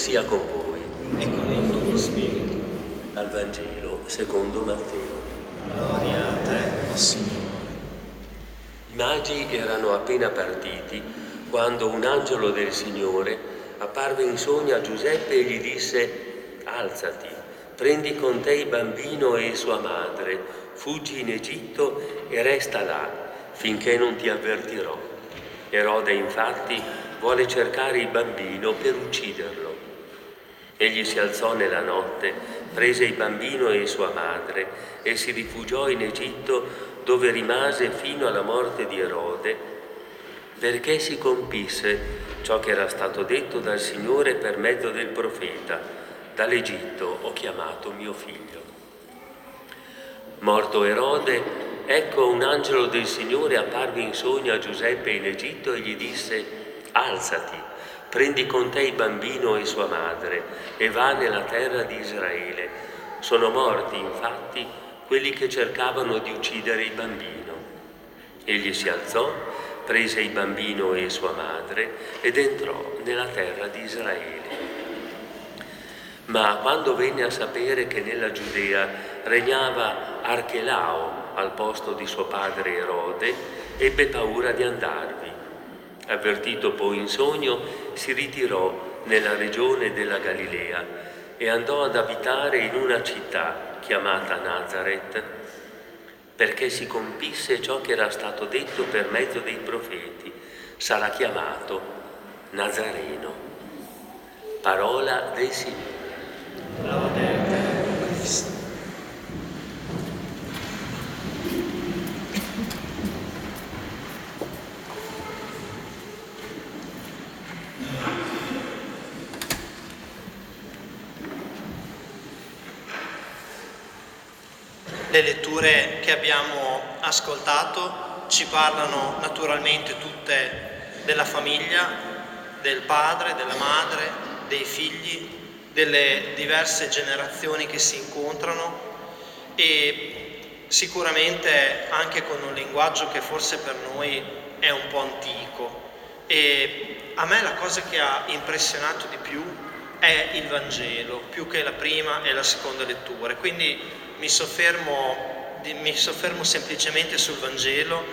sia con voi. e con il tuo spirito. Al Vangelo secondo Matteo. Gloria a te, o Signore. I magi erano appena partiti quando un angelo del Signore apparve in sogno a Giuseppe e gli disse, alzati, prendi con te il bambino e sua madre, fuggi in Egitto e resta là finché non ti avvertirò. Erode infatti vuole cercare il bambino per ucciderlo. Egli si alzò nella notte, prese il bambino e sua madre e si rifugiò in Egitto dove rimase fino alla morte di Erode, perché si compisse ciò che era stato detto dal Signore per mezzo del profeta, dall'Egitto ho chiamato mio figlio. Morto Erode, ecco un angelo del Signore apparve in sogno a Giuseppe in Egitto e gli disse, alzati, prendi con te il bambino e sua madre e va nella terra di Israele. Sono morti infatti quelli che cercavano di uccidere il bambino. Egli si alzò, prese il bambino e sua madre ed entrò nella terra di Israele. Ma quando venne a sapere che nella Giudea regnava Archelao al posto di suo padre Erode, ebbe paura di andarvi. Avvertito poi in sogno, si ritirò nella regione della Galilea e andò ad abitare in una città chiamata Nazareth, perché si compisse ciò che era stato detto per mezzo dei profeti, sarà chiamato Nazareno. Parola del Signore. Lode a te, o Cristo. Le letture che abbiamo ascoltato ci parlano naturalmente tutte della famiglia, del padre, della madre, dei figli, delle diverse generazioni che si incontrano e sicuramente anche con un linguaggio che forse per noi è un po' antico. E a me la cosa che ha impressionato di più è il Vangelo, più che la prima e la seconda lettura. Quindi mi soffermo, mi soffermo semplicemente sul Vangelo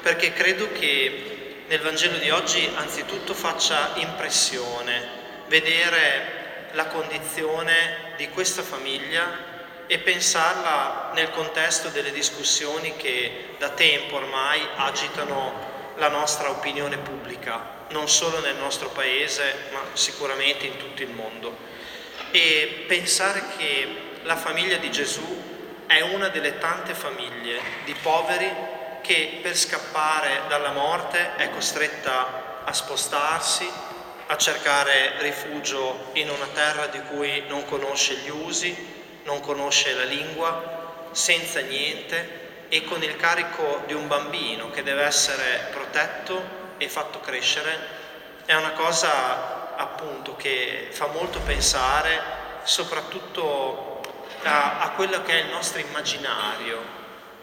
perché credo che nel Vangelo di oggi anzitutto faccia impressione vedere la condizione di questa famiglia e pensarla nel contesto delle discussioni che da tempo ormai agitano la nostra opinione pubblica, non solo nel nostro paese, ma sicuramente in tutto il mondo. E pensare che la famiglia di Gesù è una delle tante famiglie di poveri che per scappare dalla morte è costretta a spostarsi, a cercare rifugio in una terra di cui non conosce gli usi, non conosce la lingua, senza niente e con il carico di un bambino che deve essere protetto e fatto crescere, è una cosa appunto che fa molto pensare, soprattutto a, a quello che è il nostro immaginario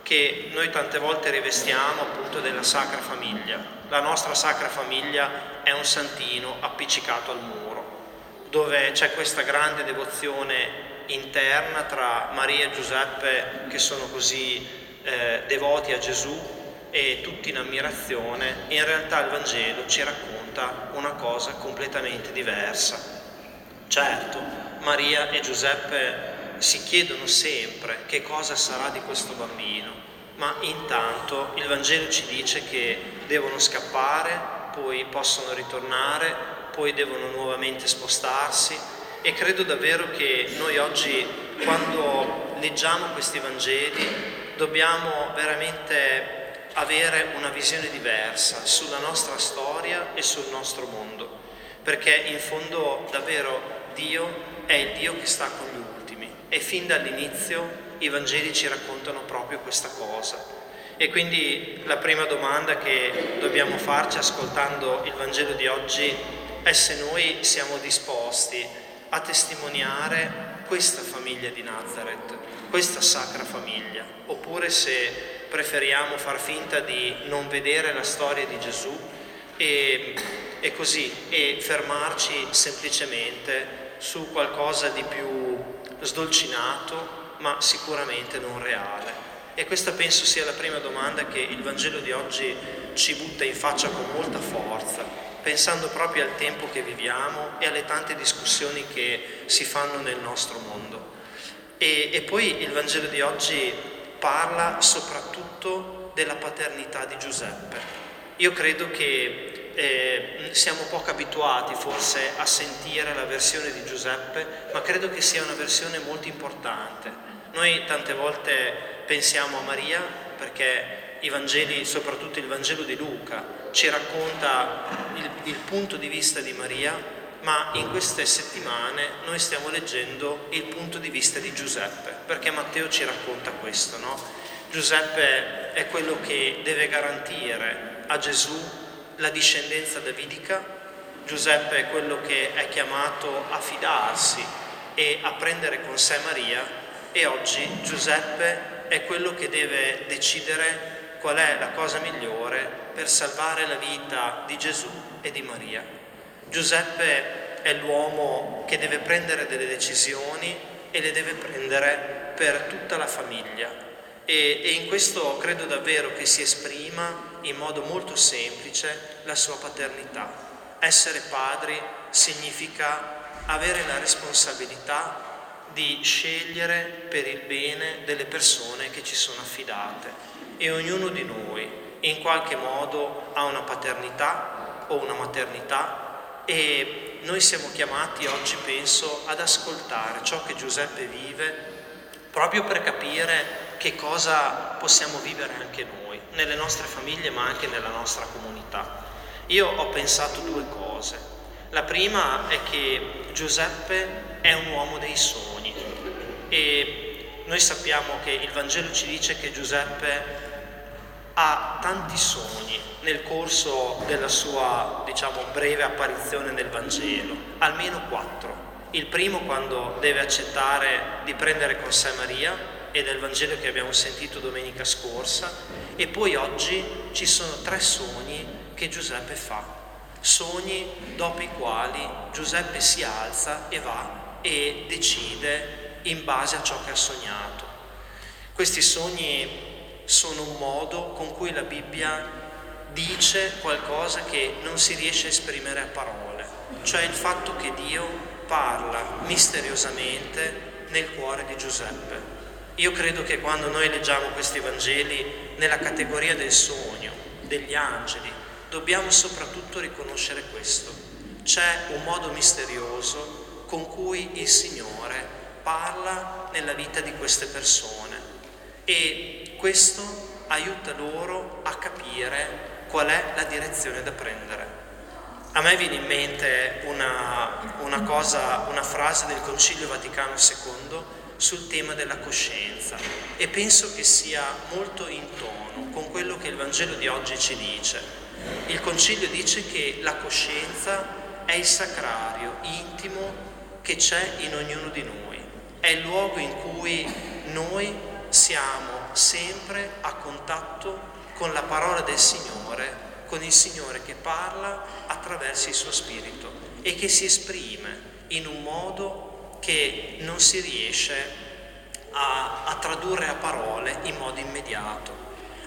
che noi tante volte rivestiamo appunto della Sacra Famiglia. La nostra Sacra Famiglia è un santino appiccicato al muro, dove c'è questa grande devozione interna tra Maria e Giuseppe che sono così eh, devoti a Gesù e tutti in ammirazione. In realtà il Vangelo ci racconta una cosa completamente diversa. Certo, Maria e Giuseppe si chiedono sempre che cosa sarà di questo bambino, ma intanto il Vangelo ci dice che devono scappare, poi possono ritornare, poi devono nuovamente spostarsi e credo davvero che noi oggi quando leggiamo questi Vangeli dobbiamo veramente avere una visione diversa sulla nostra storia e sul nostro mondo, perché in fondo davvero Dio è il Dio che sta con ultimi e fin dall'inizio i Vangeli ci raccontano proprio questa cosa. E quindi la prima domanda che dobbiamo farci ascoltando il Vangelo di oggi è se noi siamo disposti a testimoniare questa famiglia di Nazareth, questa sacra famiglia, oppure se preferiamo far finta di non vedere la storia di Gesù e e così, e fermarci semplicemente su qualcosa di più sdolcinato, ma sicuramente non reale. E questa penso sia la prima domanda che il Vangelo di oggi ci butta in faccia con molta forza, pensando proprio al tempo che viviamo e alle tante discussioni che si fanno nel nostro mondo. E, e poi il Vangelo di oggi parla soprattutto della paternità di Giuseppe. Io credo che eh, siamo poco abituati forse a sentire la versione di Giuseppe, ma credo che sia una versione molto importante. Noi tante volte pensiamo a Maria perché i Vangeli, soprattutto il Vangelo di Luca, ci racconta il, il, punto di vista di Maria, ma in queste settimane noi stiamo leggendo il punto di vista di Giuseppe, perché Matteo ci racconta questo, no? Giuseppe è quello che deve garantire a Gesù la discendenza davidica, Giuseppe è quello che è chiamato a fidarsi e a prendere con sé Maria e oggi Giuseppe è quello che deve decidere qual è la cosa migliore per salvare la vita di Gesù e di Maria. Giuseppe è l'uomo che deve prendere delle decisioni e le deve prendere per tutta la famiglia. E, e in questo credo davvero che si esprima in modo molto semplice la sua paternità. Essere padri significa avere la responsabilità di scegliere per il bene delle persone che ci sono affidate e ognuno di noi in qualche modo ha una paternità o una maternità e noi siamo chiamati oggi, penso, ad ascoltare ciò che Giuseppe vive proprio per capire che cosa possiamo vivere anche noi, nelle nostre famiglie ma anche nella nostra comunità. Io ho pensato due cose. La prima è che Giuseppe è un uomo dei sogni e noi sappiamo che il Vangelo ci dice che Giuseppe ha tanti sogni nel corso della sua, diciamo, breve apparizione nel Vangelo, almeno quattro. Il primo quando deve accettare di prendere con sé Maria, ed è il Vangelo che abbiamo sentito domenica scorsa, e poi oggi ci sono tre sogni che Giuseppe fa, sogni dopo i quali Giuseppe si alza e va e decide in base a ciò che ha sognato. Questi sogni sono un modo con cui la Bibbia dice qualcosa che non si riesce a esprimere a parole, cioè il fatto che Dio parla misteriosamente nel cuore di Giuseppe. Io credo che quando noi leggiamo questi Vangeli nella categoria del sogno, degli angeli, dobbiamo soprattutto riconoscere questo. C'è un modo misterioso con cui il Signore parla nella vita di queste persone e questo aiuta loro a capire qual è la direzione da prendere. A me viene in mente una, una, cosa, una frase del Concilio Vaticano II sul tema della coscienza e penso che sia molto in tono con quello che il Vangelo di oggi ci dice. Il Concilio dice che la coscienza è il sacrario intimo che c'è in ognuno di noi è il luogo in cui noi siamo sempre a contatto con la parola del Signore, con il Signore che parla attraverso il suo Spirito e che si esprime in un modo che non si riesce a, a tradurre a parole in modo immediato.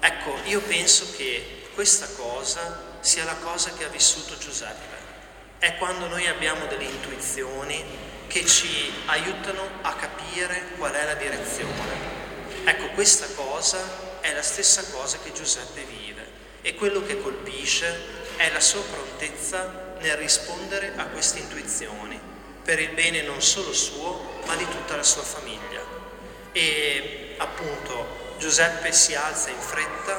Ecco, io penso che questa cosa sia la cosa che ha vissuto Giuseppe. È quando noi abbiamo delle intuizioni che ci aiutano a capire qual è la direzione. Ecco, questa cosa è la stessa cosa che Giuseppe vive e quello che colpisce è la sua prontezza nel rispondere a queste intuizioni, per il bene non solo suo, ma di tutta la sua famiglia. E appunto Giuseppe si alza in fretta,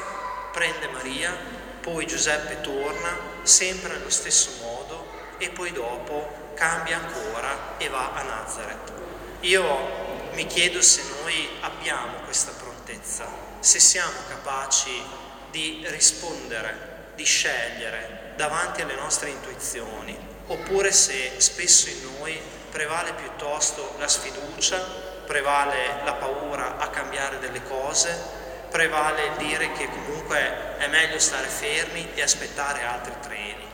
prende Maria, poi Giuseppe torna sempre allo stesso modo e poi dopo cambia ancora e va a Nazareth. Io mi chiedo se noi abbiamo questa prontezza, se siamo capaci di rispondere, di scegliere davanti alle nostre intuizioni, oppure se spesso in noi prevale piuttosto la sfiducia, prevale la paura a cambiare delle cose, prevale il dire che comunque è meglio stare fermi e aspettare altri treni.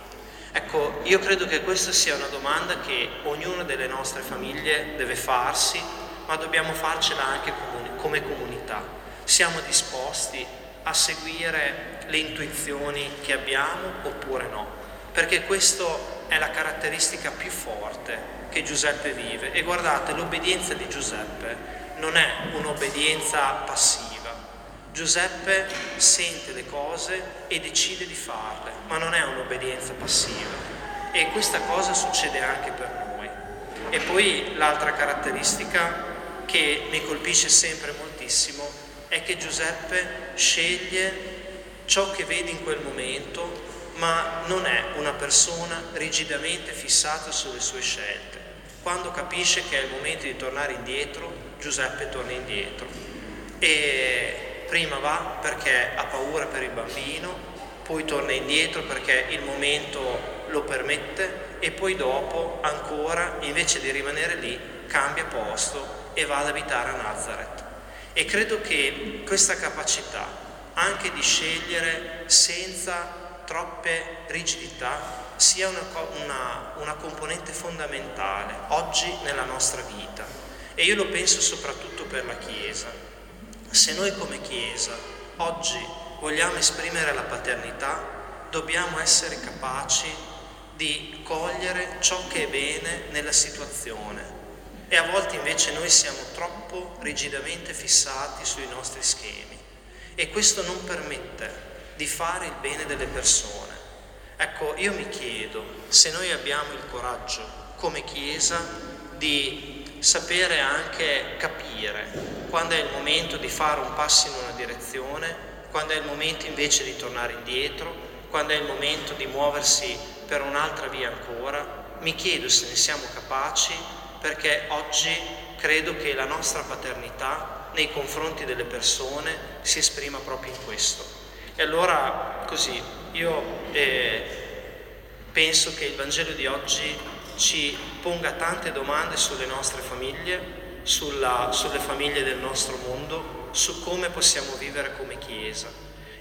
Ecco, io credo che questa sia una domanda che ognuna delle nostre famiglie deve farsi, ma dobbiamo farcela anche come comunità. Siamo disposti a seguire le intuizioni che abbiamo oppure no? Perché questa è la caratteristica più forte che Giuseppe vive. E guardate, l'obbedienza di Giuseppe non è un'obbedienza passiva. Giuseppe sente le cose e decide di farle, ma non è un'obbedienza passiva. E questa cosa succede anche per noi. E poi l'altra caratteristica che mi colpisce sempre moltissimo è che Giuseppe sceglie ciò che vede in quel momento, ma non è una persona rigidamente fissata sulle sue scelte. Quando capisce che è il momento di tornare indietro, Giuseppe torna indietro. E prima va perché ha paura per il bambino, poi torna indietro perché il momento lo permette e poi dopo ancora, invece di rimanere lì, cambia posto e va ad abitare a Nazareth. E credo che questa capacità anche di scegliere senza troppe rigidità sia una, una, una componente fondamentale oggi nella nostra vita. E io lo penso soprattutto per la Chiesa. Se noi come Chiesa oggi vogliamo esprimere la paternità, dobbiamo essere capaci di cogliere ciò che è bene nella situazione e a volte invece noi siamo troppo rigidamente fissati sui nostri schemi e questo non permette di fare il bene delle persone. Ecco, io mi chiedo se noi abbiamo il coraggio come Chiesa di sapere anche capire quando è il momento di fare un passo in una direzione, quando è il momento invece di tornare indietro, quando è il momento di muoversi per un'altra via ancora. Mi chiedo se ne siamo capaci perché oggi credo che la nostra paternità nei confronti delle persone si esprima proprio in questo. E allora così, io eh, penso che il Vangelo di oggi ci ponga tante domande sulle nostre famiglie, sulla, sulle famiglie del nostro mondo, su come possiamo vivere come Chiesa.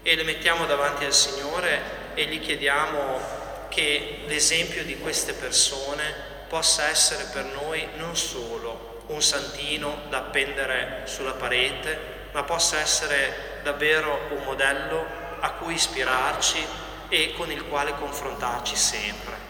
E le mettiamo davanti al Signore e gli chiediamo che l'esempio di queste persone possa essere per noi non solo un santino da appendere sulla parete, ma possa essere davvero un modello a cui ispirarci e con il quale confrontarci sempre.